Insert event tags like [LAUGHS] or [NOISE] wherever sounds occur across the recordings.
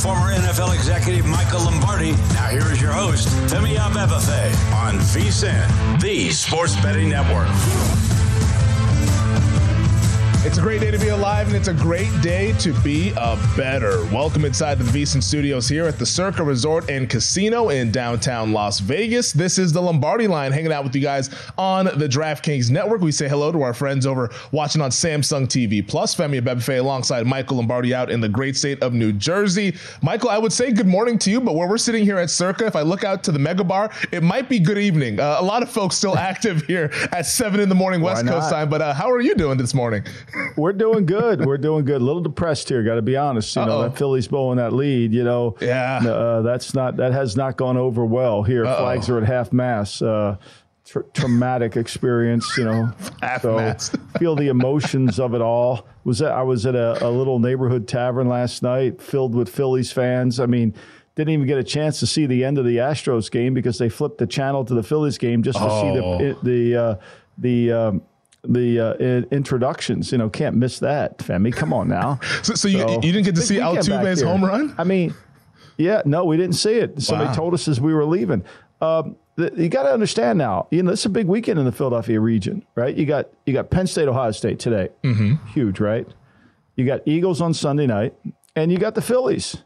Former NFL executive Michael Lombardi. Now here is your host, Femi Abebefe on VSIN, the Sports Betting Network. It's a great day to be alive, and it's a great day to be a better. Welcome inside the VSiN Studios here at the Circa Resort and Casino in downtown Las Vegas. This is the Lombardi line, hanging out with you guys on the DraftKings Network. We say hello to our friends over watching on Samsung TV Plus. Femi Abebefe alongside Michael Lombardi out in the great state of New Jersey. Michael, I would say good morning to you, but where we're sitting here at Circa, if I look out to the Mega Bar, it might be good evening. Uh, a lot of folks still [LAUGHS] active here at seven in the morning West Coast time. But uh, how are you doing this morning? We're doing good. We're doing good. A little depressed here. Got to be honest. You know Uh-oh. that Phillies blowing that lead. You know, Yeah. Uh, that's not that has not gone over well here. Uh-oh. Flags are at half mast. Uh, tr- traumatic experience. You know, [LAUGHS] Half so mast. [LAUGHS] feel the emotions of it all. Was that I was at a, a little neighborhood tavern last night, filled with Phillies fans. I mean. Didn't even get a chance to see the end of the Astros game because they flipped the channel to the Phillies game just to Oh. see the the uh, the um, the uh, i- introductions. You know, can't miss that, Femi. Come on now. [LAUGHS] So, so you, So, you didn't get to see weekend back Altuve's home run? I mean, yeah, no, we didn't see it. Somebody Wow. told us as we were leaving. Um, th- you got to understand now. You know, it's a big weekend in the Philadelphia region, right? You got you got Penn State, Ohio State today, mm-hmm. huge, right? You got Eagles on Sunday night, and you got the Phillies.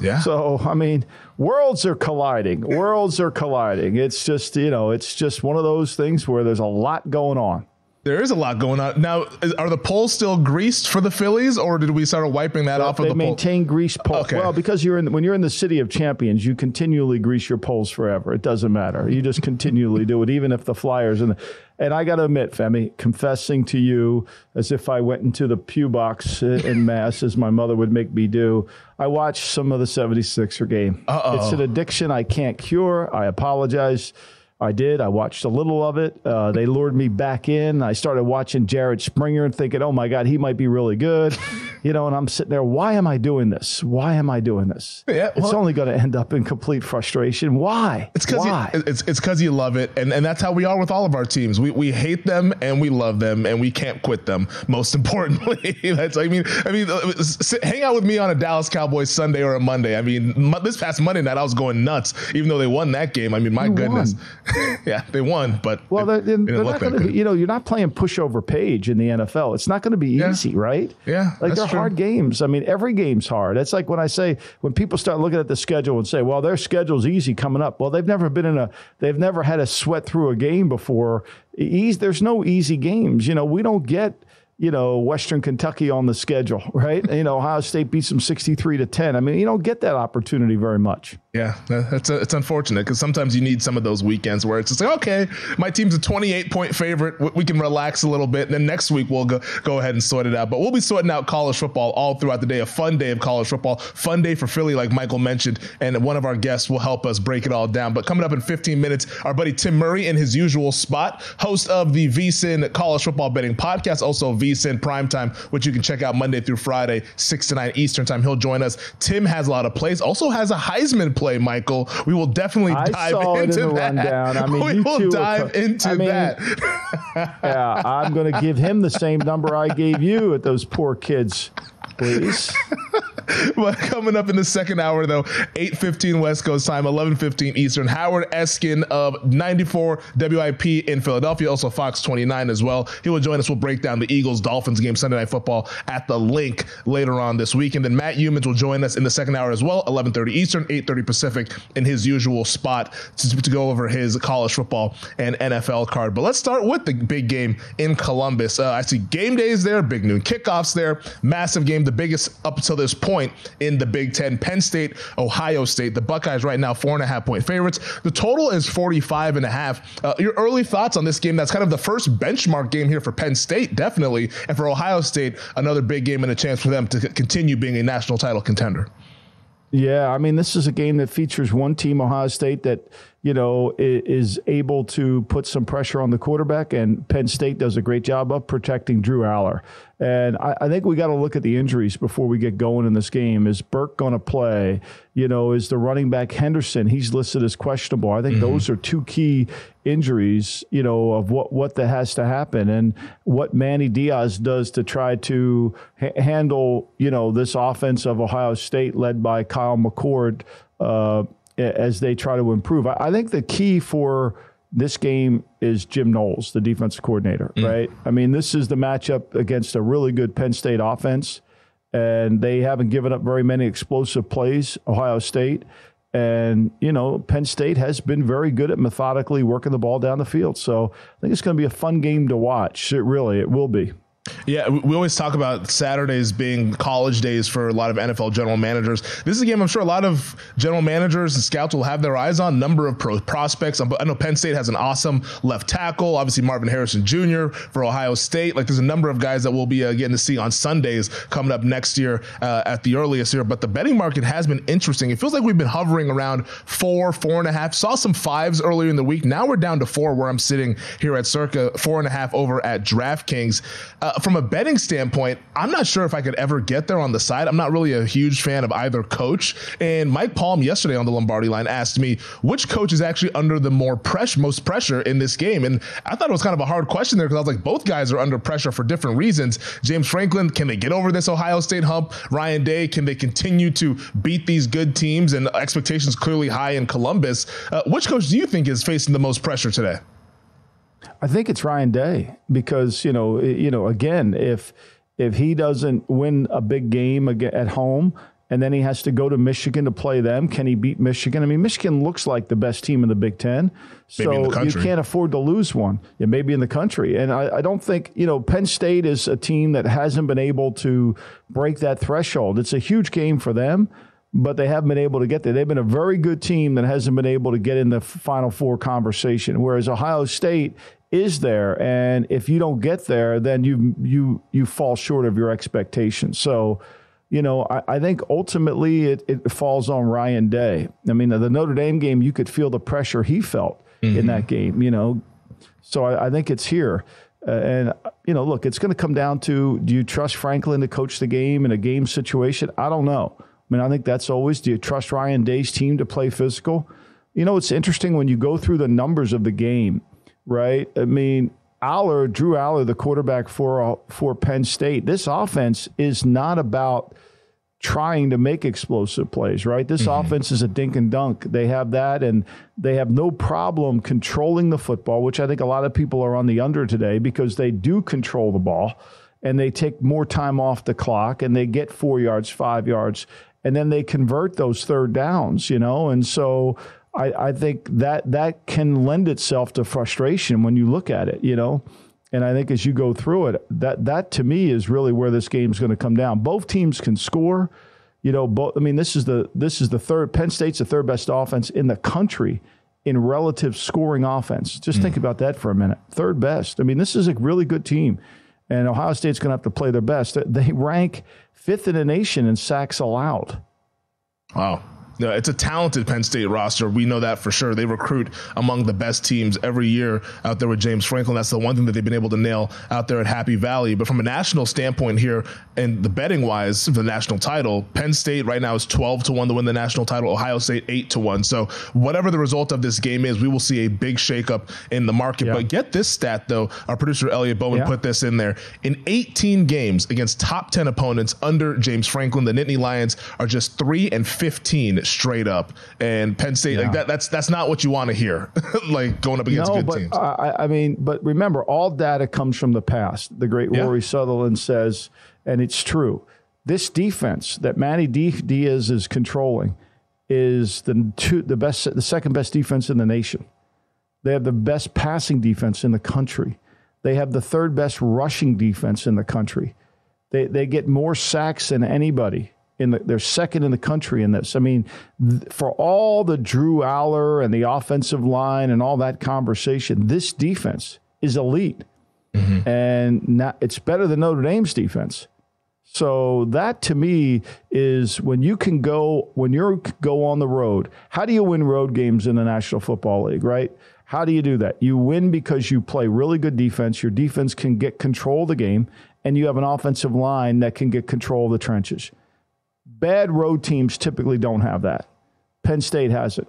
Yeah. So, I mean, worlds are colliding. Worlds are colliding. It's just, you know, it's just one of those things where there's a lot going on. There is a lot going on now. Is, are the polls still greased for the Phillies, or did we start wiping that off of they the poll? maintain grease pole. Okay. Well, because you're in when you're in the city of champions, you continually grease your poles forever. It doesn't matter. You just continually do it, even if the Flyers and and I got to admit, Femi, confessing to you as if I went into the pew box in mass, as my mother would make me do. I watched some of the 76er game. Uh-oh. It's an addiction I can't cure. I apologize. I did. I watched a little of it. Uh, they lured me back in. I started watching Jaden Springer and thinking, oh my God, he might be really good. [LAUGHS] You know, and I'm sitting there, why am I doing this? Why am I doing this? Yeah, it's only going to end up in complete frustration. Why? It's because why? it's it's because you love it, and, and that's how we are with all of our teams. We we hate them and we love them, and we can't quit them. Most [LAUGHS] importantly, that's I mean I mean uh, hang out with me on a Dallas Cowboys Sunday or a Monday. I mean this past Monday night I was going nuts, even though they won that game. I mean my You goodness, [LAUGHS] yeah they won, but well, it, they're, they're didn't look that going to, you know, you're not playing pushover page in the NFL. It's not going to be Yeah. easy, right? Yeah, Like they're true. hard games. I mean, every game's hard. It's like when I say, when people start looking at the schedule and say, well, their schedule's easy coming up. Well, they've never been in a, they've never had to sweat through a game before. Ease, there's no easy games. You know, we don't get, you know, Western Kentucky on the schedule, [LAUGHS] right? you know, Ohio State beats them 63 to 10. I mean, you don't get that opportunity very much. Yeah, that- that's uh, it's unfortunate because sometimes you need some of those weekends where it's just like, okay, my team's a 28 point favorite. We- We can relax a little bit. And then next week we'll go go ahead and sort it out. But we'll be sorting out college football all throughout the day. A fun day of college football, fun day for Philly, like Michael mentioned. And one of our guests will help us break it all down. But coming up in 15 minutes, our buddy Tim Murray in his usual spot, host of the VSIN College Football Betting Podcast, also VSIN Primetime, which you can check out Monday through Friday, 6 to 9 Eastern Time. He'll join us. Tim has a lot of plays, also has a Heisman play, Michael. We will definitely I dive into in the that. rundown. I [LAUGHS] mean, we will dive into I mean, that. [LAUGHS] [LAUGHS] yeah, I'm going to give him the same number I gave you at those poor kids, please. [LAUGHS] but coming up in the second hour, though, 8.15 West Coast time, 11.15 Eastern. Howard Eskin of 94 WIP in Philadelphia, also Fox 29 as well. He will join us. We'll break down the Eagles-Dolphins game Sunday Night Football at the link later on this week. And then Matt Youmans will join us in the second hour as well, 11.30 Eastern, 8.30 Pacific, in his usual spot to, to go over his college football and NFL card. But let's start with the big game in Columbus. Uh, I see game days there, big noon kickoffs there, massive game, the biggest up until this point in the Big Ten. Penn State, Ohio State. The Buckeyes right now four and a half point favorites. The total is 45 and a half. Uh, your early thoughts on this game? That's kind of the first benchmark game here for Penn State, definitely, and for Ohio State, another big game and a chance for them to continue being a national title contender. Yeah, I mean, this is a game that features one team, Ohio State, that you know is able to put some pressure on the quarterback, and Penn State does a great job of protecting Drew Allar. And I, I think we got to look at the injuries before we get going in this game. Is Burke going to play? You know, is the running back Henderson? He's listed as questionable. I think mm-hmm. those are two key injuries. You know, of what what that has to happen and what Manny Diaz does to try to ha- handle you know this offense of Ohio State led by Kyle McCord uh, as they try to improve. I, I think the key for this game is Jim Knowles, the defensive coordinator, mm. right? I mean, this is the matchup against a really good Penn State offense, and they haven't given up very many explosive plays, Ohio State. And, you know, Penn State has been very good at methodically working the ball down the field. So I think it's going to be a fun game to watch. It really, it will be. Yeah, we always talk about Saturdays being college days for a lot of NFL general managers. This is a game I'm sure a lot of general managers and scouts will have their eyes on. Number of pro prospects. I know Penn State has an awesome left tackle. Obviously, Marvin Harrison Jr. for Ohio State. Like, there's a number of guys that we'll be uh, getting to see on Sundays coming up next year uh, at the earliest year. But the betting market has been interesting. It feels like we've been hovering around four, four and a half. Saw some fives earlier in the week. Now we're down to four, where I'm sitting here at circa four and a half over at DraftKings. Uh, from a betting standpoint, I'm not sure if I could ever get there on the side. I'm not really a huge fan of either coach. And Mike Palm yesterday on the Lombardi line asked me which coach is actually under the more pressure, most pressure in this game. And I thought it was kind of a hard question there because I was like, both guys are under pressure for different reasons. James Franklin, can they get over this Ohio State hump? Ryan Day, can they continue to beat these good teams? And expectations clearly high in Columbus. Uh, which coach do you think is facing the most pressure today? I think it's Ryan Day because you know you know again if if he doesn't win a big game at home and then he has to go to Michigan to play them, can he beat Michigan? I mean, Michigan looks like the best team in the Big Ten, so you can't afford to lose one. It may be in the country, and I, I don't think you know Penn State is a team that hasn't been able to break that threshold. It's a huge game for them but they haven't been able to get there. They've been a very good team that hasn't been able to get in the Final Four conversation. Whereas Ohio State is there, and if you don't get there, then you you you fall short of your expectations. So, you know, I, I think ultimately it, it falls on Ryan Day. I mean, the Notre Dame game, you could feel the pressure he felt mm-hmm. in that game. You know, so I, I think it's here. Uh, and you know, look, it's going to come down to: Do you trust Franklin to coach the game in a game situation? I don't know. I mean, I think that's always: Do you trust Ryan Day's team to play physical? You know, it's interesting when you go through the numbers of the game right? I mean, Allar, Drew Allar, the quarterback for uh, for Penn State. This offense is not about trying to make explosive plays, right? This mm-hmm. offense is a dink and dunk. They have that, and they have no problem controlling the football, which I think a lot of people are on the under today because they do control the ball and they take more time off the clock and they get four yards, five yards, and then they convert those third downs, you know? And so I, I think that that can lend itself to frustration when you look at it, you know. And I think as you go through it, that that to me is really where this game is going to come down. Both teams can score. You know, both. I mean, this is the this is the third. Penn State's the third best offense in the country in relative scoring offense. Just mm. think about that for a minute. Third best. I mean, this is a really good team, and Ohio State's going to have to play their best. They rank fifth in the nation in sacks allowed. Wow. No, it's a talented Penn State roster. We know that for sure. They recruit among the best teams every year out there with James Franklin. That's the one thing that they've been able to nail out there at Happy Valley. But from a national standpoint here, and the betting wise for the national title, Penn State right now is 12 to 1 to win the national title, Ohio State 8 to 1. So, whatever the result of this game is, we will see a big shakeup in the market. Yeah. But get this stat, though. Our producer, Elliot Bowman, yeah. put this in there. In 18 games against top 10 opponents under James Franklin, the Nittany Lions are just 3 and 15 straight up. And Penn State, yeah. like that, that's that's not what you want to hear, [LAUGHS] like going up against no, good but, teams. I, I, mean, but remember, all data comes from the past. The great yeah. Rory Sutherland says, and it's true. This defense that Manny Diaz is controlling is the two, the best, the second best defense in the nation. They have the best passing defense in the country. They have the third best rushing defense in the country. They, they get more sacks than anybody in the, they're second in the country in this. I mean, th- for all the Drew Allar and the offensive line and all that conversation, this defense is elite, mm-hmm. and not, it's better than Notre Dame's defense. So that to me is when you can go when you go on the road. How do you win road games in the National Football League? Right? How do you do that? You win because you play really good defense. Your defense can get control of the game, and you have an offensive line that can get control of the trenches. Bad road teams typically don't have that. Penn State has it.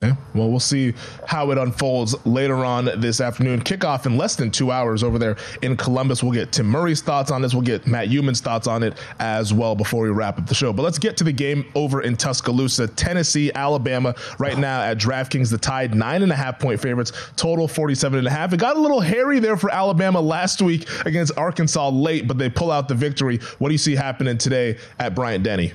Yeah, well, we'll see how it unfolds later on this afternoon. Kickoff in less than two hours over there in Columbus. We'll get Tim Murray's thoughts on this. We'll get Matt Youmans' thoughts on it as well before we wrap up the show. But let's get to the game over in Tuscaloosa, Tennessee, Alabama. Right now at DraftKings, the Tide nine and a half point favorites, total 47 and a half. It got a little hairy there for Alabama last week against Arkansas late, but they pull out the victory. What do you see happening today at Bryant Denny?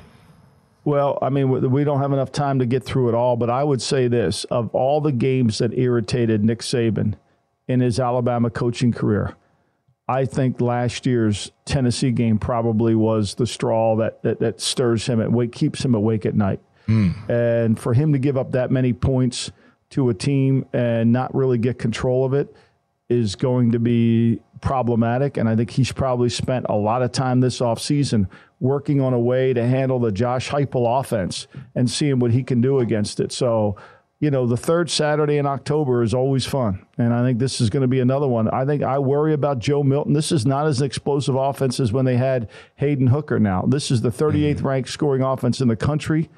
Well, I mean, we don't have enough time to get through it all, but I would say this of all the games that irritated Nick Saban in his Alabama coaching career, I think last year's Tennessee game probably was the straw that, that, that stirs him at keeps him awake at night. Mm. And for him to give up that many points to a team and not really get control of it is going to be problematic. And I think he's probably spent a lot of time this offseason working on a way to handle the Josh Heupel offense and seeing what he can do against it. So, you know, the third Saturday in October is always fun. And I think this is going to be another one. I think I worry about Joe Milton. This is not as explosive offense as when they had Hendon Hooker now. This is the 38th mm-hmm. ranked scoring offense in the country.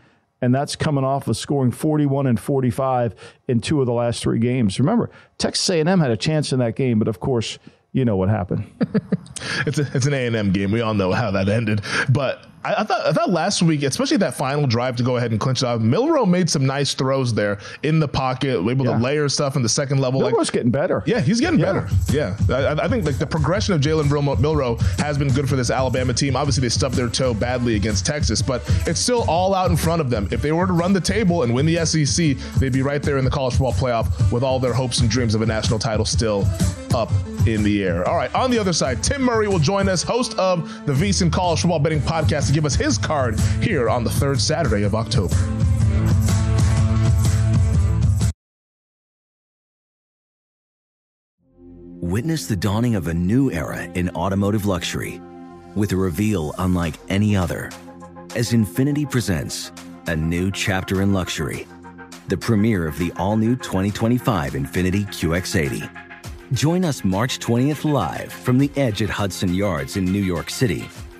And that's coming off of scoring 41 and 45 in two of the last three games. Remember, Texas A&M had a chance in that game, but of course, you know what happened. [LAUGHS] it's a, it's an A and M game. We all know how that ended. But I, I, thought I thought last week, especially that final drive to go ahead and clinch it off, Milroe made some nice throws there in the pocket, able yeah. to layer stuff in the second level. Milroe's like, getting better. Yeah, he's getting yeah. better. Yeah, I, I, think like the progression of Jalen Milroe has been good for this Alabama team. Obviously, they stubbed their toe badly against Texas, but it's still all out in front of them. If they were to run the table and win the SEC, they'd be right there in the college football playoff with all their hopes and dreams of a national title still up in the air. All right, on the other side, Tim Murray will join us, host of the VSiN College Football Betting Podcast, give us his card here on the third Saturday of October. Witness the dawning of a new era in automotive luxury with a reveal unlike any other as Infiniti presents a new chapter in luxury, the premiere of the all new 2025 Infiniti QX80 Join us March 20th live from the edge at Hudson Yards in New York City,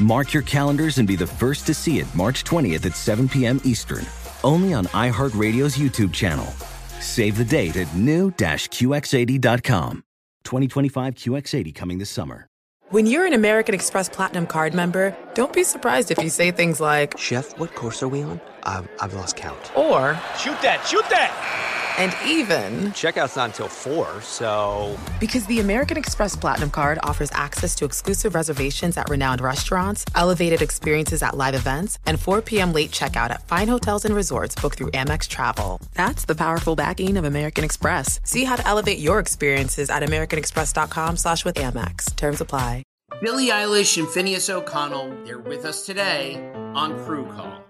Mark your calendars and be the first to see it March 20th at 7 p.m. Eastern, only on iHeartRadio's YouTube channel. Save the date at new-QX80.com. 2025 QX80 coming this summer. When you're an American Express Platinum card member, don't be surprised if you say things like, Chef, what course are we on? I've, I've lost count. Or, Shoot that, shoot that! And even checkout's not until 4 so. Because the american express platinum card offers access to exclusive reservations at renowned restaurants elevated experiences at live events and 4pm late checkout at fine hotels and resorts booked through amex travel. That's the powerful backing of american express. See how to elevate your experiences at americanexpress.com slash with amex. Terms apply. Billie eilish and finneas o'connell they're with us today on crew call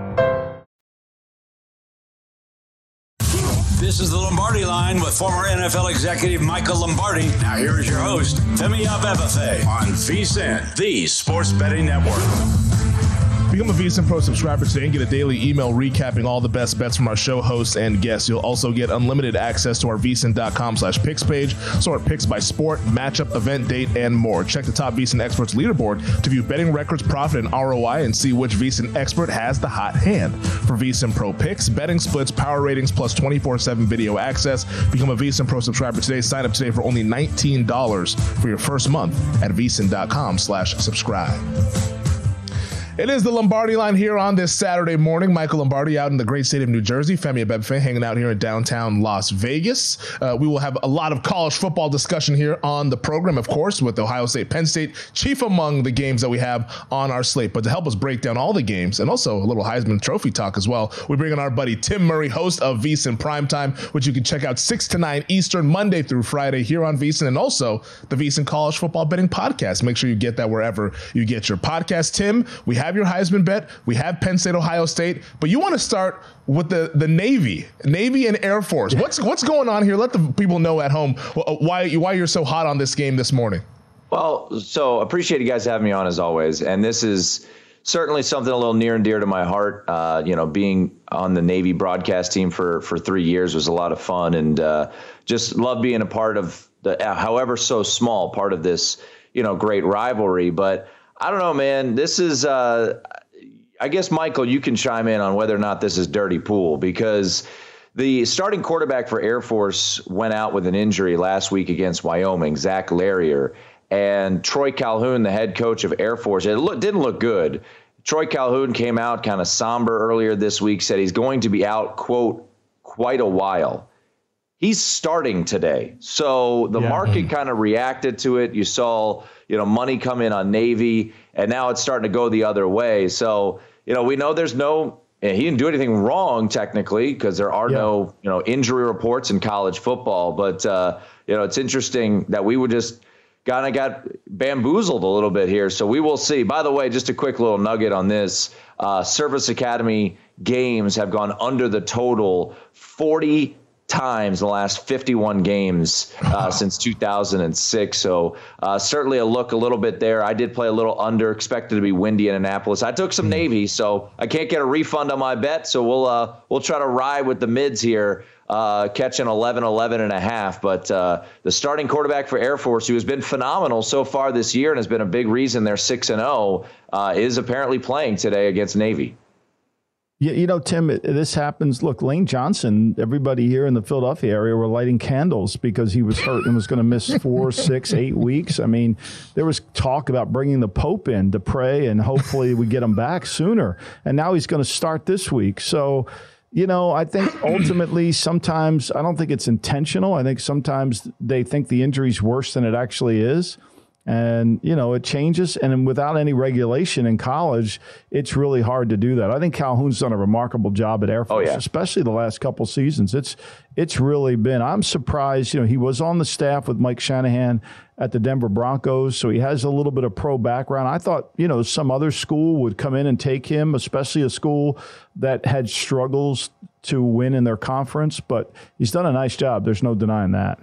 This is the Lombardi line with former NFL executive Michael Lombardi. Now here is your host, Femi Abebefe on VSIN, the Sports Betting Network. Become a VSIN Pro subscriber today and get a daily email recapping all the best bets from our show hosts and guests. You'll also get unlimited access to our VSIN.com slash picks page, sort picks by sport, matchup, event date, and more. Check the top VSIN experts leaderboard to view betting records, profit, and ROI and see which VSIN expert has the hot hand. For VSIN Pro picks, betting splits, power ratings, plus 24-7 video access. Become a VSIN Pro subscriber today. Sign up today for only $19 for your first month at VSIN.com slash subscribe. It is the Lombardi line here on this Saturday morning. Michael Lombardi out in the great state of New Jersey. Femi Abebefe hanging out here in downtown Las Vegas. Uh, we will have a lot of college football discussion here on the program, of course, with Ohio State, Penn State, chief among the games that we have on our slate. But to help us break down all the games and also a little Heisman Trophy talk as well, we bring in our buddy Tim Murray, host of VSIN Primetime, which you can check out 6 to 9 Eastern, Monday through Friday here on VSIN, and also the VSIN College Football Betting Podcast. Make sure you get that wherever you get your podcast. Tim, we have your Heisman bet. We have Penn State, Ohio State, but you want to start with the the Navy, Navy and Air Force. What's what's going on here? Let the people know at home why why you're so hot on this game this morning. Well, so appreciate you guys having me on as always, and this is certainly something a little near and dear to my heart. Uh, you know, being on the Navy broadcast team for for three years was a lot of fun, and uh, just love being a part of the, however so small part of this, you know, great rivalry. But I don't know, man. This is, uh, I guess, Michael, you can chime in on whether or not this is dirty pool because the starting quarterback for Air Force went out with an injury last week against Wyoming, Zac Larrier. And Troy Calhoun, the head coach of Air Force, it didn't look good. Troy Calhoun came out kind of somber earlier this week, said he's going to be out, quote, quite a while. He's starting today. So the yeah. market kind of reacted to it. You saw you know, money come in on Navy, and now it's starting to go the other way. So, you know, we know there's no he didn't do anything wrong technically because there are yeah. no you know injury reports in college football. But uh, you know, it's interesting that we would just kind of got bamboozled a little bit here. So we will see. By the way, just a quick little nugget on this: uh, Service Academy games have gone under the total forty times in the last 51 games uh, [LAUGHS] since 2006. So uh, certainly a look a little bit there. I did play a little under, expected to be windy in Annapolis. I took some mm. Navy, so I can't get a refund on my bet. So we'll uh, we'll try to ride with the mids here. Uh, catching 11, 11 and a half. But uh, the starting quarterback for Air Force, who has been phenomenal so far this year and has been a big reason they're 6 and 0, uh, is apparently playing today against Navy. You, you know, Tim, this happens. Look, Lane Johnson, everybody here in the Philadelphia area were lighting candles because he was hurt and was going to miss [LAUGHS] four, six, eight weeks. I mean, there was talk about bringing the Pope in to pray and hopefully we get him back sooner. And now he's going to start this week. So, you know, I think ultimately sometimes I don't think it's intentional. I think sometimes they think the injury's worse than it actually is and you know it changes. And without any regulation in college it's really hard to do that. I think calhoun's done a remarkable job at air force oh, yeah. especially the last couple seasons. It's it's really been i'm surprised you know he was on the staff with mike shanahan at the denver broncos so he has a little bit of pro background. I thought you know some other school would come in and take him especially a school that had struggles to win in their conference but he's done a nice job. There's no denying that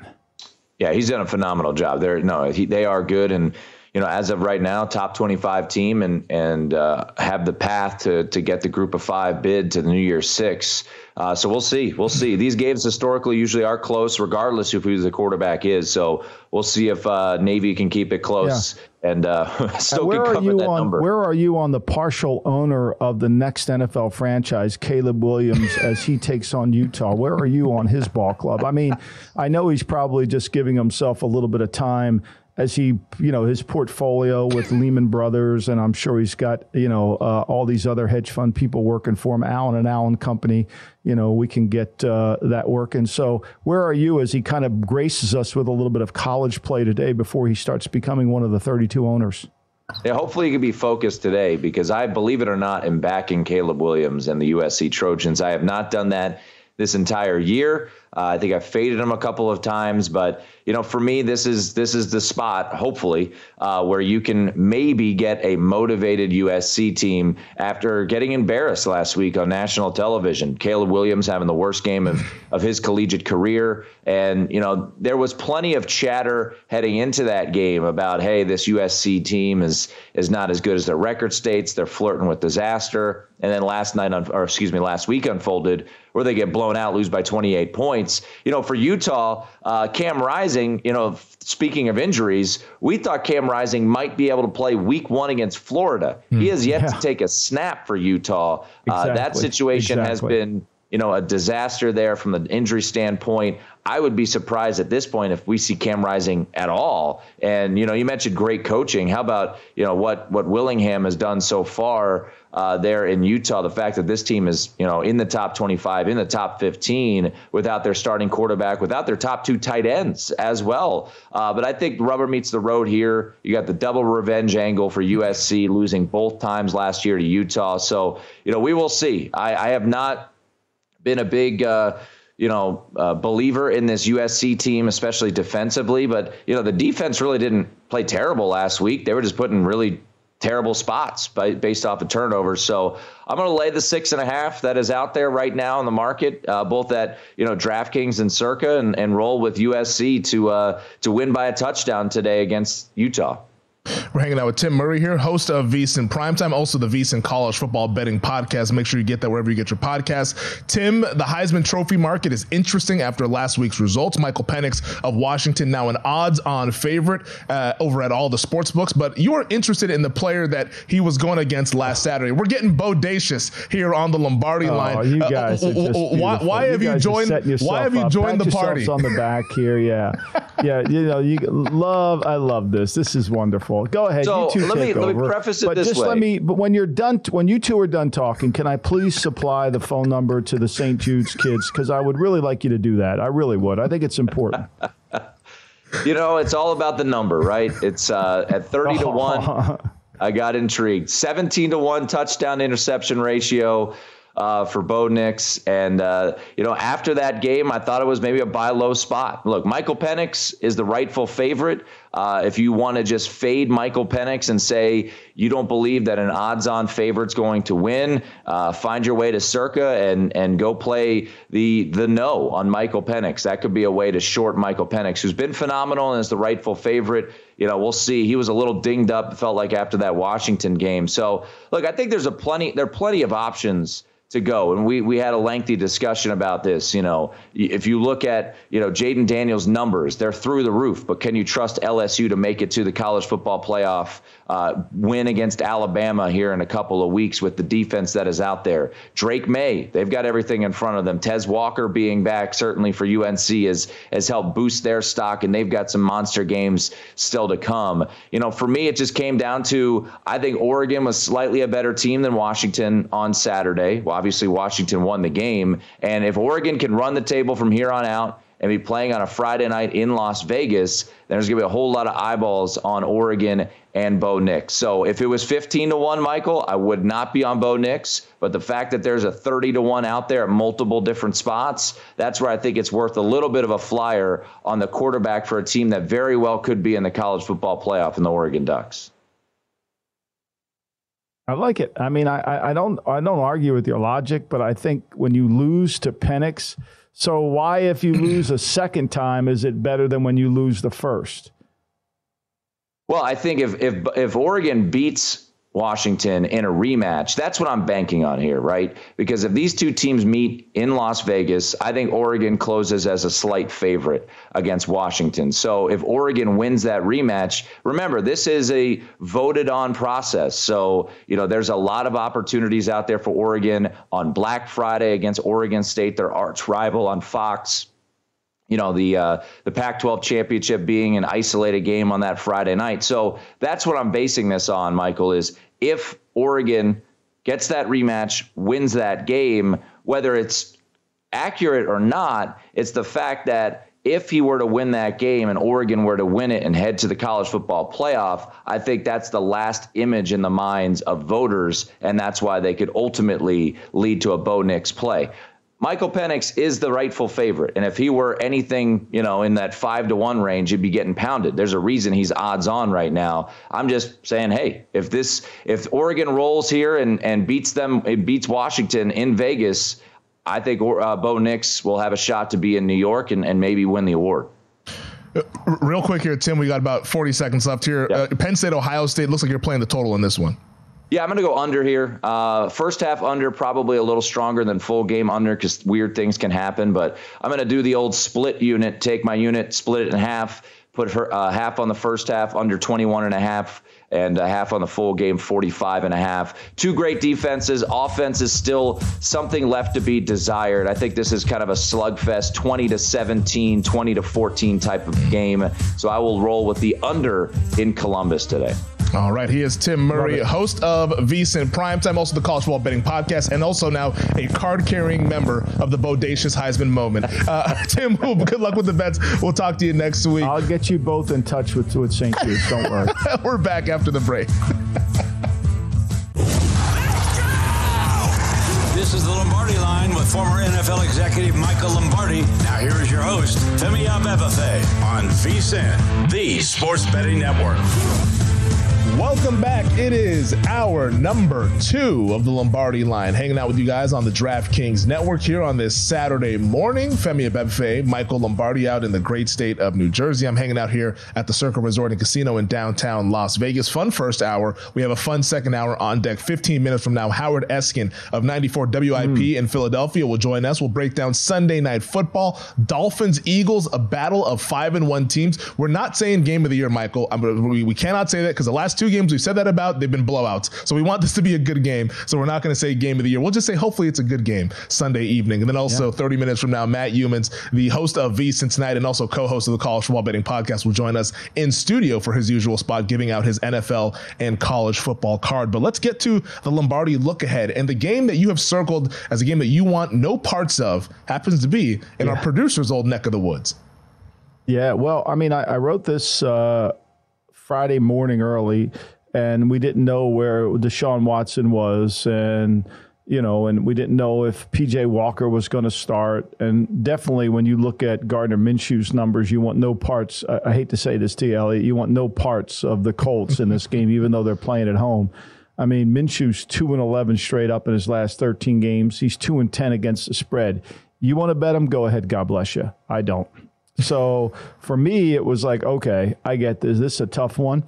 yeah, he's done a phenomenal job. They're no, he, they are good, and you know, as of right now, top 25 team, and and uh, have the path to to get the Group of Five bid to the New Year's Six. Uh, so we'll see. We'll see. These games historically usually are close, regardless of who the quarterback is. So we'll see if uh, Navy can keep it close. Yeah and uh, [LAUGHS] still and where are you on, number. Where are you on the partial owner of the next NFL franchise, Caleb Williams, [LAUGHS] as he takes on Utah? Where are you on his ball club? I mean, I know he's probably just giving himself a little bit of time as he, you know, his portfolio with Lehman Brothers, and I'm sure he's got, you know, uh, all these other hedge fund people working for him, Allen and Allen Company. You know, we can get uh, that working. So, where are you as he kind of graces us with a little bit of college play today before he starts becoming one of the 32 owners? Yeah, hopefully he can be focused today because I believe it or not am backing Caleb Williams and the USC Trojans. I have not done that this entire year. Uh, I think I've faded him a couple of times, but you know, for me, this is this is the spot, hopefully, uh, where you can maybe get a motivated USC team after getting embarrassed last week on national television. Caleb Williams having the worst game of of his collegiate career, and you know, there was plenty of chatter heading into that game about, hey, this USC team is is not as good as their record states. They're flirting with disaster. And then last night, or excuse me, last week unfolded where they get blown out, lose by 28 points. You know, for Utah, uh, Cam Rising, you know, speaking of injuries, we thought Cam Rising might be able to play week one against Florida. Mm, he has yet yeah. to take a snap for Utah. Exactly. Uh, that situation exactly. has been you know, a disaster there from the injury standpoint. I would be surprised at this point if we see Cam Rising at all. And you know, you mentioned great coaching. How about you know what what Whittingham has done so far uh, there in Utah? The fact that this team is you know in the top 25, in the top 15, without their starting quarterback, without their top two tight ends as well. Uh, but I think rubber meets the road here. You got the double revenge angle for USC losing both times last year to Utah. So you know we will see. I, I have not been a big uh, you know uh, believer in this USC team, especially defensively. But you know the defense really didn't play terrible last week. They were just putting really terrible spots by, based off of turnovers. So I'm going to lay the six and a half that is out there right now in the market, uh, both at you know DraftKings and Circa, and, and roll with USC to uh, to win by a touchdown today against Utah. We're hanging out with Tim Murray here, host of VSiN Primetime, also the VSiN College Football Betting Podcast. Make sure you get that wherever you get your podcast. Tim, the Heisman Trophy market is interesting after last week's results. Michael Penix of Washington now an odds-on favorite uh, over at all the sports books, but you are interested in the player that he was going against last Saturday. We're getting bodacious here on the Lombardi oh, line. You uh, guys, uh, why, why, have you, joined? Why have you joined the party? On the back here, yeah, [LAUGHS] yeah. You know, you love. I love this. This is wonderful. Go ahead. So you two let me let me preface it but this just way. let me. But when you're done, when you two are done talking, can I please supply the phone number to the St. Jude's kids? Because I would really like you to do that. I really would. I think it's important. [LAUGHS] you know, it's all about the number, right? It's uh, at thirty to [LAUGHS] one. I got intrigued. Seventeen to one touchdown interception ratio uh, for Bo Nix. And, uh, you know, after that game, I thought it was maybe a buy low spot. Look, Michael Penix is the rightful favorite. Uh, if you want to just fade Michael Penix and say you don't believe that an odds-on favorite's going to win, uh, find your way to Circa and and go play the the no on Michael Penix. That could be a way to short Michael Penix, who's been phenomenal and is the rightful favorite. You know, we'll see. He was a little dinged up. Felt like after that Washington game. So look, I think there's a plenty. There are plenty of options to go. And we we had a lengthy discussion about this. You know, if you look at you know Jayden Daniels' numbers, they're through the roof. But can you trust LSU to make it to the college football playoff? Uh, win against Alabama here in a couple of weeks with the defense that is out there. Drake Maye, they've got everything in front of them. Tez Walker being back certainly for UNC has has helped boost their stock, and they've got some monster games still to come. You know, for me, it just came down to I think Oregon was slightly a better team than Washington on Saturday. Well, obviously, Washington won the game, and if Oregon can run the table from here on out and be playing on a Friday night in Las Vegas, there's going to be a whole lot of eyeballs on Oregon and Bo Nix. So if it was 15 to 1, Michael, I would not be on Bo Nix. But the fact that there's a 30 to 1 out there at multiple different spots, that's where I think it's worth a little bit of a flyer on the quarterback for a team that very well could be in the college football playoff in the Oregon Ducks. I like it. I mean, I, I don't I don't argue with your logic, but I think when you lose to Penix, so why, if you lose a second time, is it better than when you lose the first? Well, I think if if if Oregon beats Washington in a rematch. That's what I'm banking on here, right? Because if these two teams meet in Las Vegas, I think Oregon closes as a slight favorite against Washington. So if Oregon wins that rematch, remember, this is a voted on process. So, you know, there's a lot of opportunities out there for Oregon on Black Friday against Oregon State, their arch rival on Fox you know the uh, the Pac-12 championship being an isolated game on that Friday night. So that's what I'm basing this on, Michael. Is if Oregon gets that rematch, wins that game, whether it's accurate or not, it's the fact that if he were to win that game and Oregon were to win it and head to the college football playoff, I think that's the last image in the minds of voters, and that's why they could ultimately lead to a Bo Nix play. Michael Penix is the rightful favorite. And if he were anything, you know, in that five to one range, he'd be getting pounded. There's a reason he's odds on right now. I'm just saying, hey, if this, if Oregon rolls here and, and beats them, it beats Washington in Vegas, I think uh, Bo Nix will have a shot to be in New York and, and maybe win the award. Uh, real quick here, Tim, we got about 40 seconds left here. Yep. Uh, Penn State, Ohio State, looks like you're playing the total in this one. Yeah, I'm going to go under here. Uh, first half under, probably a little stronger than full game under because weird things can happen. But I'm going to do the old split unit, take my unit, split it in half, put her, uh, half on the first half, under 21 and a half, and a half on the full game, 45 and a half. Two great defenses. Offense is still something left to be desired. I think this is kind of a slugfest, 20 to 17, 20 to 14 type of game. So I will roll with the under in Columbus today. All right, he is Tim Murray, host of VSIN Primetime, also the College Football Betting Podcast, and also now a card-carrying member of the Bodacious Heisman Moment. Uh, [LAUGHS] Tim, [LAUGHS] good luck with the bets. We'll talk to you next week. I'll get you both in touch with, with St. Jude's. Don't worry. [LAUGHS] We're back after the break. This is the Lombardi line with former NFL executive Michael Lombardi. Now here is your host, Femi Abebefe on VSIN, the Sports Betting Network. Welcome back. It is our number two of the Lombardi line, hanging out with you guys on the DraftKings Network here on this Saturday morning. Femi Abebefe, Michael Lombardi out in the great state of New Jersey. I'm hanging out here at the Circa Resort and Casino in downtown Las Vegas. Fun first hour. We have a fun second hour on deck. 15 minutes from now, Howard Eskin of 94 WIP mm. in Philadelphia will join us. We'll break down Sunday night football. Dolphins, Eagles, a battle of five and one teams. We're not saying game of the year, Michael. we, we cannot say that because the last two games we've said that about, they've been blowouts. So we want this to be a good game. So we're not going to say game of the year. We'll just say hopefully it's a good game Sunday evening. And then also yeah. 30 minutes from now, Matt Youmans, the host of V Cincinnati and also co-host of the College Football Betting Podcast, will join us in studio for his usual spot, giving out his NFL and college football card. But let's get to the Lombardi look ahead. And the game that you have circled as a game that you want no parts of happens to be in yeah. our producer's old neck of the woods. Yeah, well, I mean, I, I wrote this uh, Friday morning early and we didn't know where Deshaun Watson was, and you know, and we didn't know if PJ Walker was going to start. And definitely, when you look at Gardner Minshew's numbers, you want no parts. I, I hate to say this to you, Elliot, you want no parts of the Colts in this game, even though they're playing at home. I mean, Minshew's two and eleven straight up in his last thirteen games. He's two and ten against the spread. You want to bet him? Go ahead. God bless you. I don't. So for me, it was like, okay, I get this. This is a tough one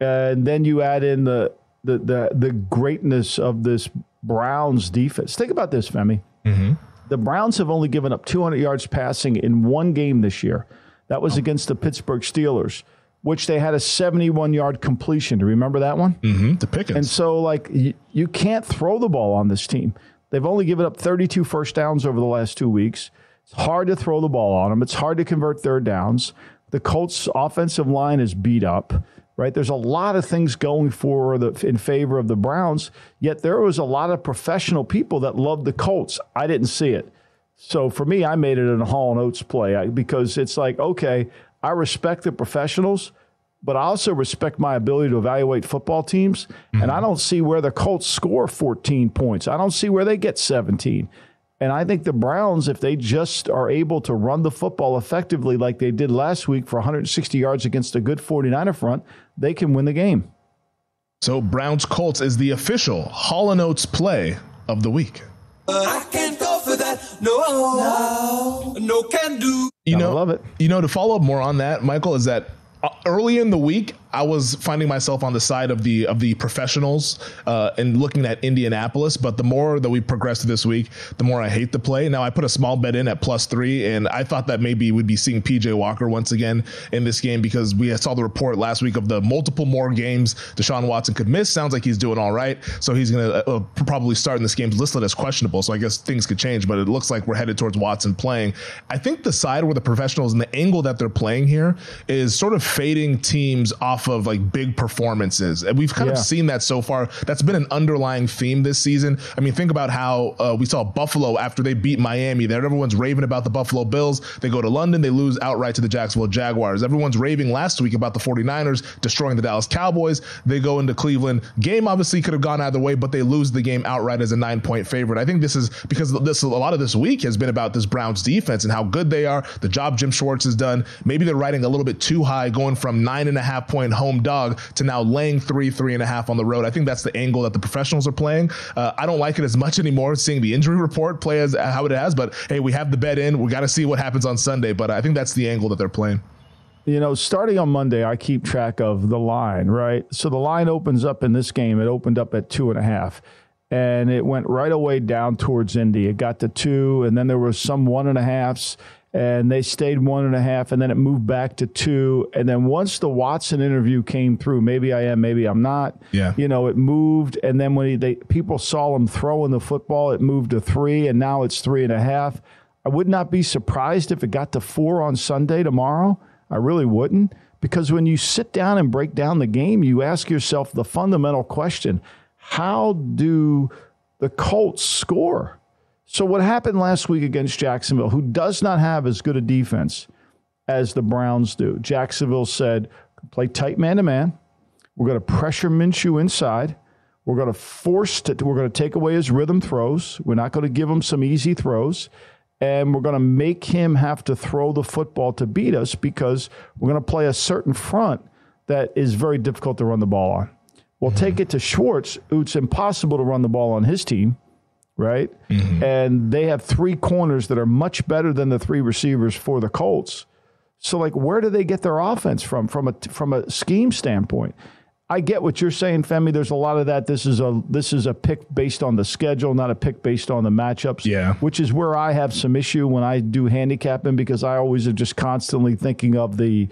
and then you add in the the the, the greatness of this Browns defense. Think about this, Femi. Mm-hmm. The Browns have only given up 200 yards passing in one game this year. That was oh. against the Pittsburgh Steelers, which they had a 71 yard completion. Do you remember that one? Mm-hmm. The Pickens. And so, like, you, you can't throw the ball on this team. They've only given up 32 first downs over the last two weeks. It's hard to throw the ball on them. It's hard to convert third downs. The Colts' offensive line is beat up right? There's a lot of things going for the in favor of the Browns, yet there was a lot of professional people that loved the Colts. I didn't see it. So for me, I made it a Hall and Oates play because it's like, okay, I respect the professionals, but I also respect my ability to evaluate football teams. Mm-hmm. And I don't see where the Colts score 14 points. I don't see where they get 17. And I think the Browns, if they just are able to run the football effectively like they did last week for 160 yards against a good 49er front, they can win the game. So Browns Colts is the official Hall and Oates play of the week. I can't go for that. No, no, no can do. You know, I love it. You know, to follow up more on that, Michael, is that uh, early in the week, I was finding myself on the side of the of the professionals uh, and looking at Indianapolis. But the more that we progressed this week, the more I hate the play. Now I put a small bet in at plus three, and I thought that maybe we'd be seeing PJ Walker once again in this game because we saw the report last week of the multiple more games Deshaun Watson could miss. Sounds like he's doing all right, so he's going to uh, probably start in this game listed as questionable. So I guess things could change, but it looks like we're headed towards Watson playing. I think the side where the professionals and the angle that they're playing here is sort of fading teams off of like big performances. And we've kind yeah. of seen that so far. That's been an underlying theme this season. I mean, think about how uh, we saw Buffalo after they beat Miami. There, everyone's raving about the Buffalo Bills. They go to London, they lose outright to the Jacksonville Jaguars. Everyone's raving last week about the 49ers destroying the Dallas Cowboys. They go into Cleveland. Game obviously could have gone either way, but they lose the game outright as a nine point favorite. I think this is because this a lot of this week has been about this Browns defense and how good they are, the job Jim Schwartz has done. Maybe they're riding a little bit too high, going from nine and a half point home dog to now laying three, three and a half on the road. I think that's the angle that the professionals are playing. Uh, I don't like it as much anymore seeing the injury report play as how it has, but hey, we have the bet in. We got to see what happens on Sunday, but I think that's the angle that they're playing. You know, starting on Monday, I keep track of the line, right? So the line opens up in this game. It opened up at two and a half and it went right away down towards Indy. It got to two, and then there was some one and a halves, and they stayed one and a half, and then it moved back to two. And then once the Watson interview came through, maybe I am, maybe I'm not. Yeah, you know, it moved, and then when he, they people saw him throwing the football, it moved to three, and now it's three and a half. I would not be surprised if it got to four on Sunday tomorrow. I really wouldn't. Because when you sit down and break down the game, you ask yourself the fundamental question how do the Colts score? So, what happened last week against Jacksonville, who does not have as good a defense as the Browns do? Jacksonville said, play tight man to man. We're going to pressure Minshew inside. We're going to force to, we're going to take away his rhythm throws. We're not going to give him some easy throws. And we're going to make him have to throw the football to beat us because we're going to play a certain front that is very difficult to run the ball on. Well, mm-hmm. take it to Schwartz, it's impossible to run the ball on his team, right? Mm-hmm. And they have three corners that are much better than the three receivers for the Colts. So, like, where do they get their offense from? From a from a scheme standpoint, I get what you're saying, Femi. There's a lot of that. This is a this is a pick based on the schedule, not a pick based on the matchups. Yeah, which is where I have some issue when I do handicapping because I always are just constantly thinking of the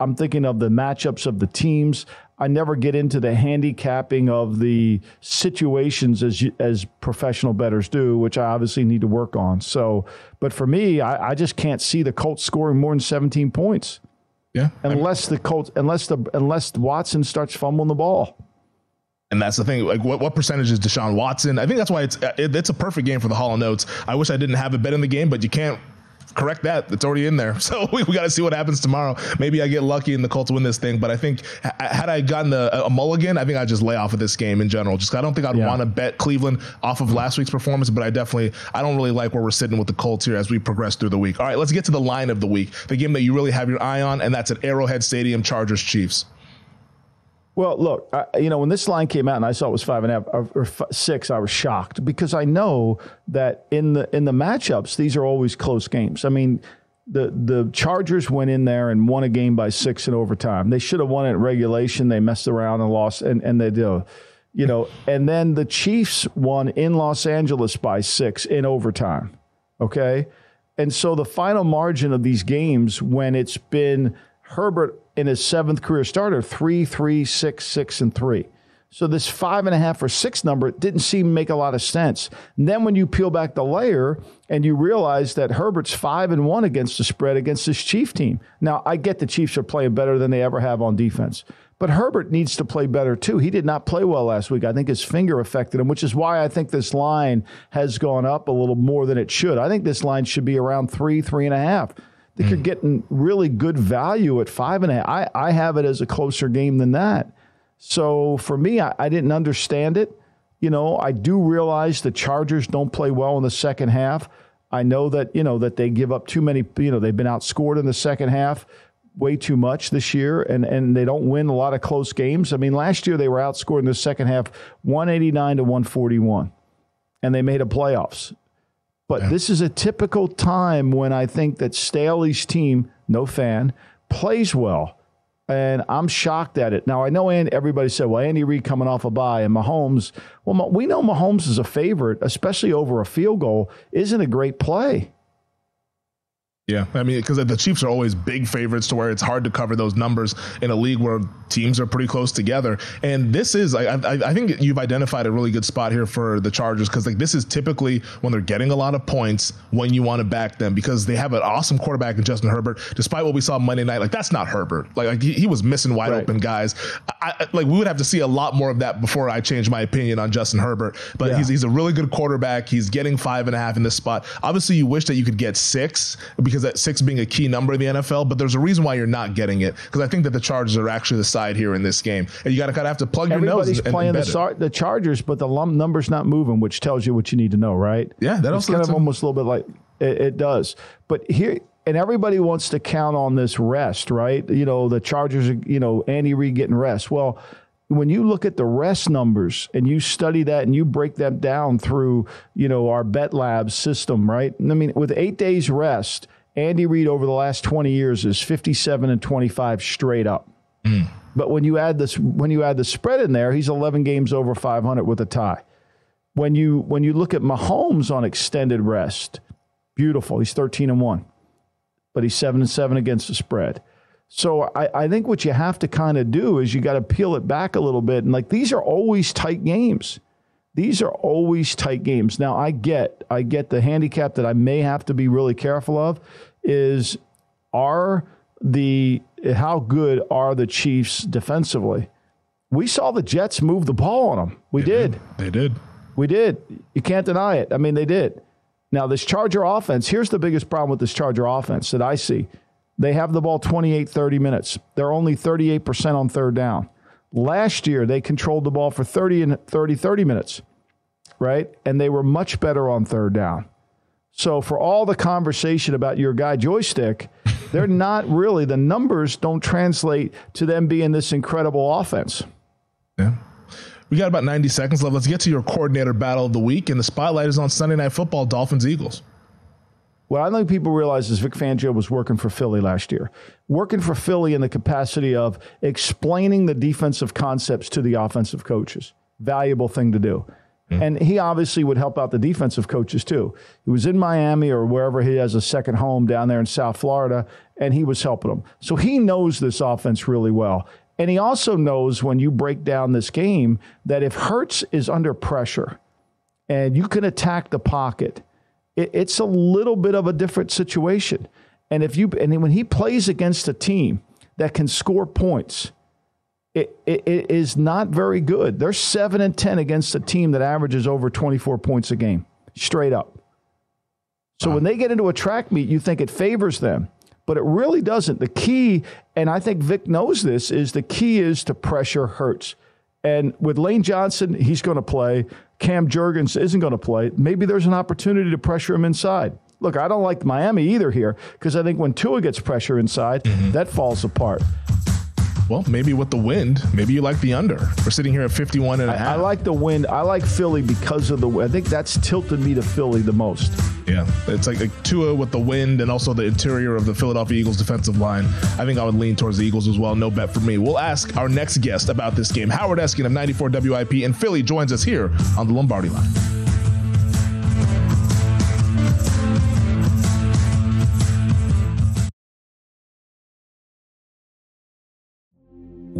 I'm thinking of the matchups of the teams. I never get into the handicapping of the situations as as professional betters do, which I obviously need to work on. So, but for me, I, I just can't see the Colts scoring more than 17 points. Yeah, unless the Colts, unless the unless Watson starts fumbling the ball. And that's the thing. Like, what, what percentage is Deshaun Watson? I think that's why it's it, it's a perfect game for the Hall of Notes. I wish I didn't have a bet in the game, but you can't correct that. It's already in there. [LAUGHS] So we, we got to see what happens tomorrow. Maybe I get lucky and the Colts win this thing. But I think had I gotten a, a mulligan, I think I'd just lay off of this game in general. Just I don't think I'd yeah. want to bet Cleveland off of last week's performance. But I definitely I don't really like where we're sitting with the Colts here as we progress through the week. All right, let's get to the line of the week, the game that you really have your eye on, and that's at Arrowhead Stadium, Chargers Chiefs. Well, look, I, you know, when this line came out and I saw it was five and a half or, or f- six, I was shocked because I know that in the in the matchups, these are always close games. I mean, the the Chargers went in there and won a game by six in overtime. They should have won it in regulation. They messed around and lost, and and they do. You know, and then the Chiefs won in Los Angeles by six in overtime. Okay. And so the final margin of these games, when it's been Herbert in his seventh career starter, three, three, six, six, and three. So this five and a half or six number didn't seem to make a lot of sense. And then when you peel back the layer and you realize that Herbert's five and one against the spread against this Chief team. Now I get the Chiefs are playing better than they ever have on defense. But Herbert needs to play better too. He did not play well last week. I think his finger affected him, which is why I think this line has gone up a little more than it should. I think this line should be around three, three and a half think mm. you're getting really good value at five and a half. I, I have it as a closer game than that. So for me, I, I didn't understand it. You know, I do realize the Chargers don't play well in the second half. I know that, you know, that they give up too many, you know, they've been outscored in the second half way too much this year and, and they don't win a lot of close games. I mean, last year they were outscored in the second half 189 to 141 and they made a playoffs. But yeah. this is a typical time when I think that Staley's team, no fan, plays well. And I'm shocked at it. Now I know and everybody said, "Well, Andy Reid coming off a bye and Mahomes." Well, we know Mahomes is a favorite, especially over a field goal. Isn't a great play. Yeah, I mean, because the Chiefs are always big favorites to where it's hard to cover those numbers in a league where teams are pretty close together. And this is, I, I, I think you've identified a really good spot here for the Chargers because like this is typically when they're getting a lot of points when you want to back them because they have an awesome quarterback in Justin Herbert. Despite what we saw Monday night, like that's not Herbert. Like, like he, he, was missing wide right. open guys. I, like we would have to see a lot more of that before I change my opinion on Justin Herbert. But yeah. he's he's a really good quarterback. He's getting five and a half in this spot. Obviously, you wish that you could get six because that six being a key number in the NFL, but there's a reason why you're not getting it because I think that the Chargers are actually the side here in this game, and you got to kind of have to plug your nose. Everybody's playing the, the Chargers, but the lump number's not moving, which tells you what you need to know, right? Yeah, that it's kind of almost a little bit like it, it does. But here, and everybody wants to count on this rest, right? You know, the Chargers, you know, Andy Reid getting rest. Well, when you look at the rest numbers and you study that and you break them down through, you know, our Bet Labs system, right? I mean, with eight days rest, Andy Reid over the last 20 years is 57 and 25 straight up. Mm. But when you add this when you add the spread in there, he's 11 games over 500 with a tie. When you when you look at Mahomes on extended rest, beautiful. He's 13 and 1. But he's 7 and 7 against the spread. So I, I think what you have to kind of do is you got to peel it back a little bit. And like these are always tight games. These are always tight games. Now I get I get the handicap that I may have to be really careful of is are the how good are the Chiefs defensively? We saw the Jets move the ball on them. We they did. did. They did. We did. You can't deny it. I mean, they did. Now, this Charger offense, here's the biggest problem with this Charger offense that I see. They have the ball 28, 30 minutes. They're only 38% on third down. Last year, they controlled the ball for 30 and 30, 30 minutes, right? And they were much better on third down. So for all the conversation about your guy joystick, they're [LAUGHS] not really the numbers don't translate to them being this incredible offense. Yeah. We got about 90 seconds left. Let's get to your coordinator battle of the week, and the spotlight is on Sunday Night Football, Dolphins Eagles. What I think people realize is Vic Fangio was working for Philly last year, working for Philly in the capacity of explaining the defensive concepts to the offensive coaches. Valuable thing to do. Mm-hmm. And he obviously would help out the defensive coaches too. He was in Miami or wherever he has a second home down there in South Florida, and he was helping them. So he knows this offense really well. And he also knows when you break down this game that if Hurts is under pressure and you can attack the pocket, it, it's a little bit of a different situation. And if you and when he plays against a team that can score points, it, it, it is not very good. They're 7 and 10 against a team that averages over 24 points a game, straight up. So wow. when they get into a track meet, you think it favors them, but it really doesn't. The key, and I think Vic knows this, is the key is to pressure Hurts. And with Lane Johnson, he's going to play. Cam Jurgens isn't going to play. Maybe there's an opportunity to pressure him inside. Look, I don't like Miami either here because I think when Tua gets pressure inside, mm-hmm. that falls apart. Well, maybe with the wind, maybe you like the under. We're sitting here at 51 and a half. I, like the wind. I like Philly because of the I think that's tilted me to Philly the most. Yeah, it's like a Tua with the wind and also the interior of the Philadelphia Eagles defensive line. I think I would lean towards the Eagles as well. No bet for me. We'll ask our next guest about this game. Howard Eskin of 94 WIP in Philly joins us here on the Lombardi line.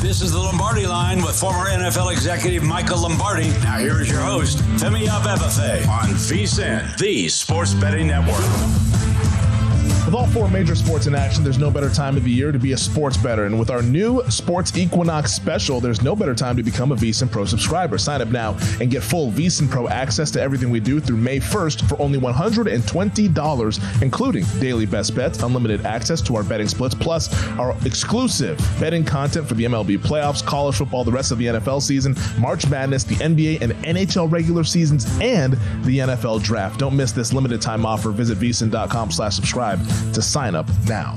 This is the Lombardi line with former NFL executive Michael Lombardi. Now here is your host, Femi Abebefe on VSIN, the Sports Betting Network. With all four major sports in action, there's no better time of the year to be a sports bettor. And with our new Sports Equinox special, there's no better time to become a VSiN Pro subscriber. Sign up now and get full VSiN Pro access to everything we do through May 1st for only $120, including daily best bets, unlimited access to our betting splits, plus our exclusive betting content for the MLB playoffs, college football, the rest of the NFL season, March Madness, the NBA and NHL regular seasons, and the NFL draft. Don't miss this limited time offer. Visit vsin.com slash subscribe to sign up now.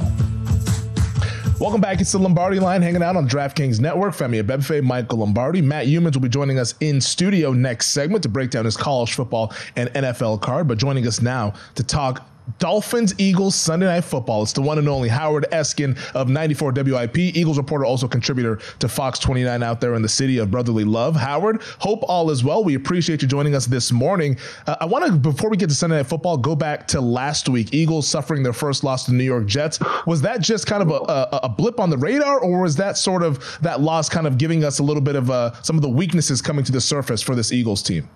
Welcome back. It's the Lombardi line hanging out on DraftKings Network. Femi Abebefe, Michael Lombardi. Matt Youmans will be joining us in studio next segment to break down his college football and NFL card. But joining us now to talk Dolphins Eagles Sunday Night Football. It's the one and only Howard Eskin of 94 WIP, Eagles reporter, also contributor to Fox 29 out there in the city of brotherly love. Howard, hope all is well. We appreciate you joining us this morning. Uh, I want to, before we get to Sunday Night Football, go back to last week. Eagles suffering their first loss to the New York Jets. Was that just kind of a, a, a blip on the radar, or was that sort of that loss kind of giving us a little bit of uh, some of the weaknesses coming to the surface for this Eagles team?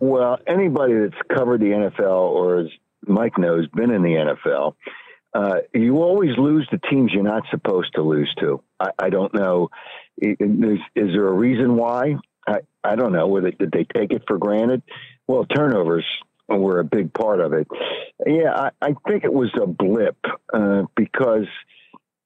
Well, anybody that's covered the NFL or as Mike knows, been in the NFL, uh, you always lose the teams you're not supposed to lose to. I, I don't know. Is, is there a reason why? I, I don't know. Did they take it for granted? Well, turnovers were a big part of it. Yeah, I, I think it was a blip uh, because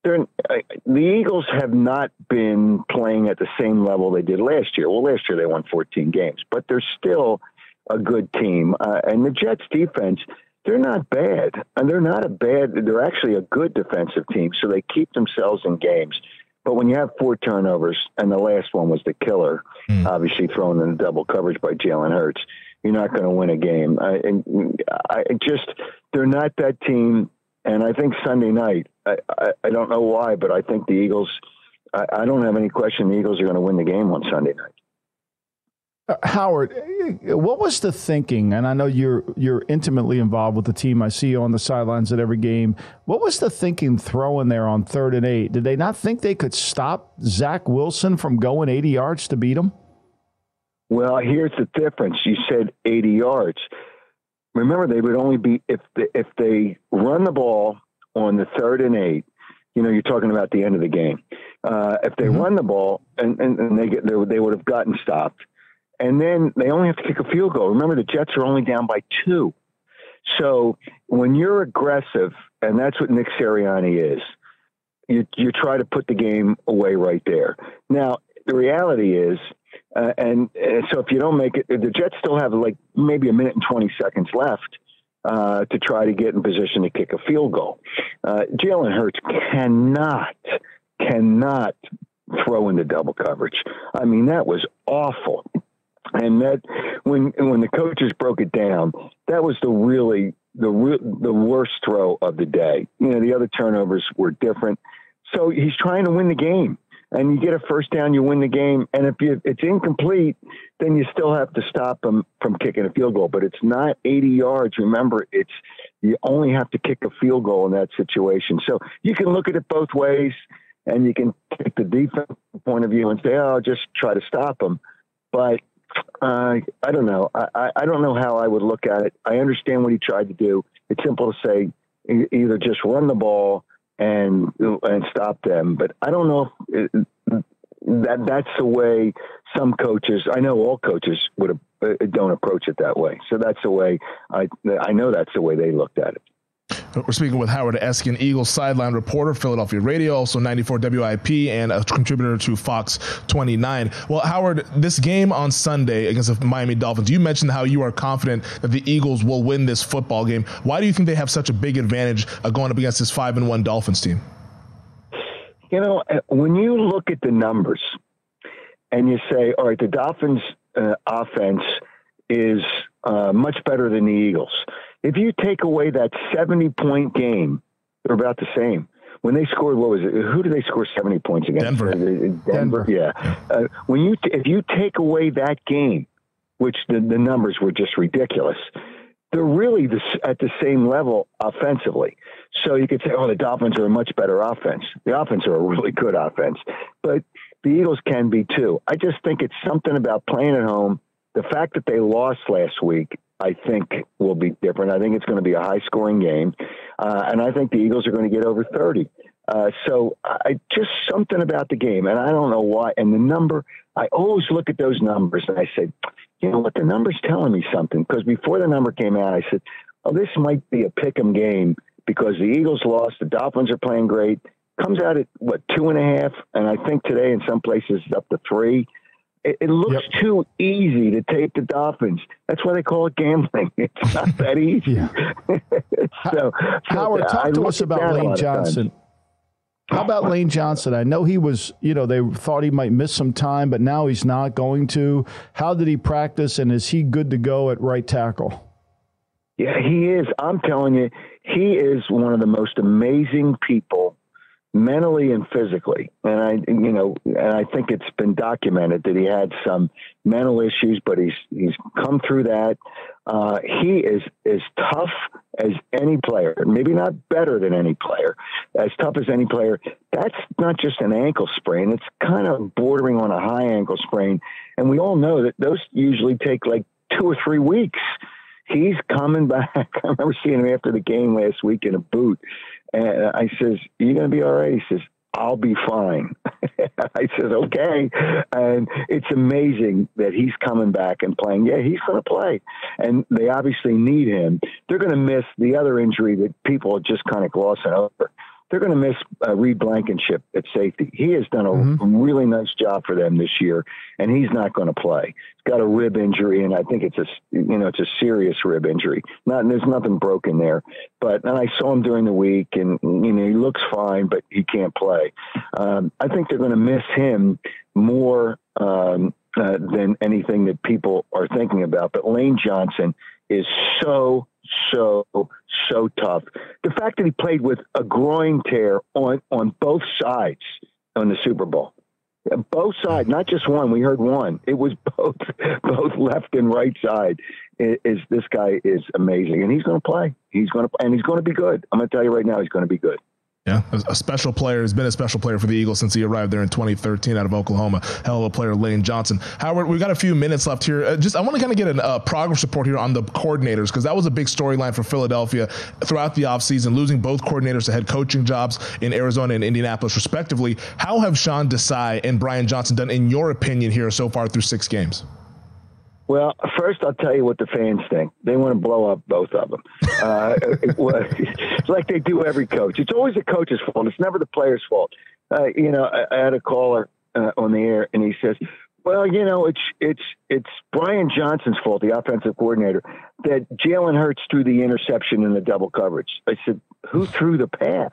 the Eagles have not been playing at the same level they did last year. Well, last year they won 14 games, but they're still a good team. Uh, and the Jets defense, they're not bad. And they're not a bad, they're actually a good defensive team. So they keep themselves in games. But when you have four turnovers, and the last one was the killer, mm. obviously thrown in double coverage by Jalen Hurts, you're not going to win a game. I, and I just, they're not that team. And I think Sunday night, I, I, I don't know why, but I think the Eagles, I, I don't have any question the Eagles are going to win the game on Sunday night. Howard, what was the thinking? And I know you're you're intimately involved with the team. I see you on the sidelines at every game. What was the thinking throwing there on third and eight? Did they not think they could stop Zach Wilson from going 80 yards to beat him? Well, here's the difference. You said 80 yards. Remember, they would only be if they, if they run the ball on the third and eight. You know, you're talking about the end of the game. Uh, if they mm-hmm. run the ball and, and, and they get they, they would have gotten stopped and then they only have to kick a field goal. Remember, the Jets are only down by two. So when you're aggressive, and that's what Nick Sirianni is, you you try to put the game away right there. Now the reality is, uh, and, and so if you don't make it, the Jets still have like maybe a minute and twenty seconds left. Uh, to try to get in position to kick a field goal. Uh, Jalen Hurts cannot, cannot throw into double coverage. I mean, that was awful. And that when when the coaches broke it down, that was the really the the worst throw of the day. You know, the other turnovers were different. So he's trying to win the game, and you get a first down, you win the game. And if you, it's incomplete, then you still have to stop him from kicking a field goal. But it's not 80 yards. Remember, it's you only have to kick a field goal in that situation. So you can look at it both ways, and you can take the defense point of view and say, "Oh, just try to stop him." But uh, I don't know. I, I don't know how I would look at it. I understand what he tried to do. It's simple to say either just run the ball and and stop them. But I don't know if it, that that's the way some coaches. I know all coaches would uh, don't approach it that way. So that's the way I I know that's the way they looked at it. We're speaking with Howard Eskin, Eagles sideline reporter, Philadelphia radio, also 94 WIP, and a contributor to Fox 29. Well, Howard, this game on Sunday against the Miami Dolphins, you mentioned how you are confident that the Eagles will win this football game. Why do you think they have such a big advantage uh, going up against this 5 and 1 Dolphins team? You know, uh, when you look at the numbers and you say, all right, the Dolphins' uh, offense is uh, much better than the Eagles if you take away that 70 point game, they're about the same. When they scored, what was it? Who did they score 70 points against? Denver. Denver, Denver. yeah. Uh, when you, t- if you take away that game, which the, the numbers were just ridiculous, they're really the, at the same level offensively. So you could say, oh, the Dolphins are a much better offense. The offense are a really good offense, but the Eagles can be too. I just think it's something about playing at home. The fact that they lost last week I think will be different. I think it's going to be a high scoring game. Uh, and I think the Eagles are going to get over 30. Uh, so I just something about the game, and I don't know why. And the number, I always look at those numbers and I say, you know what, the number's telling me something. Because before the number came out, I said, oh, this might be a pick 'em game because the Eagles lost, the Dolphins are playing great. Comes out at what two and a half, and I think today in some places it's up to three. It, it looks yep. too easy to take the Dolphins. That's why they call it gambling. [LAUGHS] It's not that easy. [LAUGHS] so, Howard, talk I to us about Lane Johnson. How about Lane Johnson? I know he was, you know, they thought he might miss some time, but now he's not going to. How did he practice, and is he good to go at right tackle? Yeah, he is. I'm telling you, he is one of the most amazing people mentally and physically. And I, you know, and I think it's been documented that he had some mental issues, but he's he's come through that. Uh, he is as tough as any player, maybe not better than any player, as tough as any player. That's not just an ankle sprain; it's kind of bordering on a high ankle sprain, and we all know that those usually take like two or three weeks. He's coming [LAUGHS] back. I remember seeing him after the game last week in a boot, and I says, "Are you to be all right?" He says, I'll be fine. [LAUGHS] I says, okay. And it's amazing that he's coming back and playing. Yeah, he's going to play. And they obviously need him. They're going to miss the other injury that people are just kind of glossing over they're going to miss uh, Reed Blankenship at safety. He has done a mm-hmm. really nice job for them this year, and he's not going to play. He's got a rib injury, and I think it's a you know it's a serious rib injury. Not there's nothing broken there, but and I saw him during the week, and you know he looks fine, but he can't play. Um, I think they're going to miss him more um, uh, than anything that people are thinking about. But Lane Johnson is so so so tough. The fact that he played with a groin tear on on both sides on the Super Bowl, both sides, not just one. We heard one. It was [LAUGHS] both both left and right side. Is this guy is amazing, and he's going to play. He's going to and he's going to be good. I'm going to tell you right now, he's going to be good. Yeah, a, special player He's been a special player for the Eagles since he arrived there in 2013 out of Oklahoma. Hell of a player, Lane Johnson. Howard, we've got a few minutes left here. Uh, just I want to kind of get a uh, progress report here on the coordinators because that was a big storyline for Philadelphia throughout the offseason, losing both coordinators to head coaching jobs in Arizona and Indianapolis, respectively. How have Sean Desai and Brian Johnson done, in your opinion, here so far through six games? Well, first I'll tell you what the fans think. They want to blow up both of them. Uh, it, [LAUGHS] it's like they do every coach. It's always the coach's fault. It's never the player's fault. Uh, you know, I, I, had a caller uh, on the air, and he says, "Well, you know, it's it's it's Brian Johnson's fault, the offensive coordinator, that Jalen Hurts threw the interception in the double coverage." I said, "Who threw the pass?"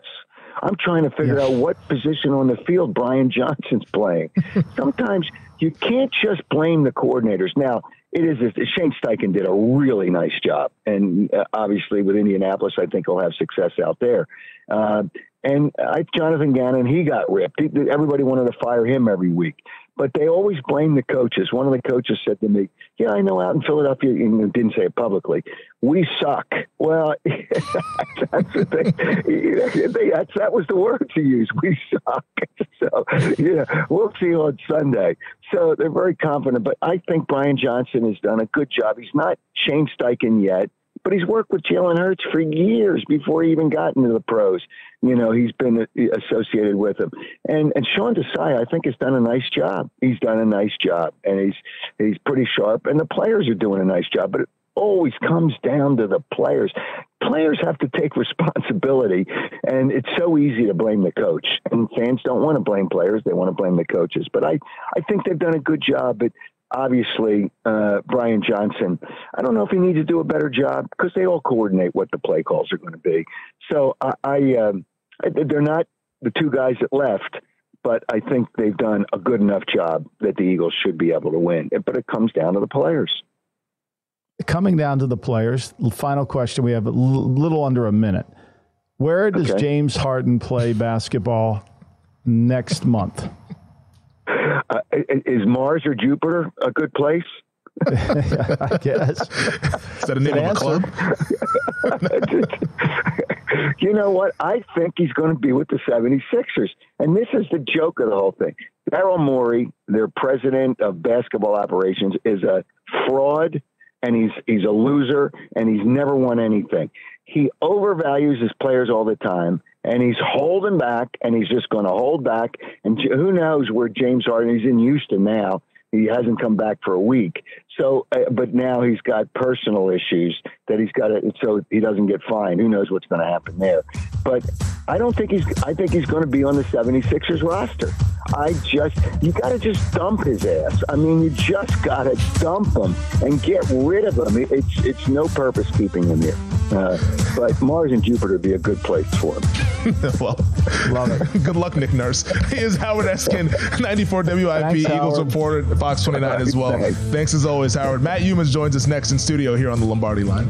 I'm trying to figure out what position on the field Brian Johnson's playing. [LAUGHS] Sometimes you can't just blame the coordinators. Now, it is a Shane Steichen did a really nice job, and uh, obviously with Indianapolis, I think he'll have success out there. Uh, and I, Jonathan Gannon, he got ripped. Everybody wanted to fire him every week but they always blame the coaches. One of the coaches said to me, "Yeah, I know out in Philadelphia, and didn't say it publicly. We suck." Well, [LAUGHS] that's the thing. That's, that was the word to use. We suck. [LAUGHS] So yeah, we'll see on Sunday. So they're very confident, but I think Brian Johnson has done a good job. He's not Shane Steichen yet. But he's worked with Jalen Hurts for years before he even got into the pros. You know, he's been associated with him, and and Sean Desai, I think, has done a nice job. He's done a nice job, and he's he's pretty sharp, and the players are doing a nice job. But it always comes down to the players. Players have to take [LAUGHS] responsibility, and it's so easy to blame the coach. And fans don't want to blame players; they want to blame the coaches. But I I think they've done a good job at obviously uh, Brian Johnson. I don't know if he needs to do a better job because they all coordinate what the play calls are going to be. So I, I um, they're not the two guys that left, but I think they've done a good enough job that the Eagles should be able to win. But it comes down to the players. Coming down to the players, final question. We have a little under a minute. Where does okay. James Harden play basketball next month? Uh, is Mars or Jupiter a good place? [LAUGHS] I guess. Is that a name of a club? [LAUGHS] you know what? I think he's going to be with the 76ers. And this is the joke of the whole thing. Daryl Morey, their president of basketball operations, is a fraud and he's he's a loser and he's never won anything. He overvalues his players all the time and he's holding back and he's just going to hold back. And who knows where James Harden? He's in Houston now. He hasn't come back for a week. So, uh, but now he's got personal issues that he's got to, so he doesn't get fined. Who knows what's going to happen there? But I don't think he's, I think he's going to be on the 76ers roster. I just, you got to just dump his ass. I mean, you just got to dump him and get rid of him. It's, it's no purpose keeping him here. Uh, but Mars and Jupiter would be a good place for him. [LAUGHS] well, love it. [LAUGHS] Good luck, Nick Nurse. [LAUGHS] He is Howard Eskin, 94 WIP Thanks, Eagles Howard. reporter, Fox 29 as well. Thanks. Thanks as always, Howard. Matt Youmans joins us next in studio here on the Lombardi line.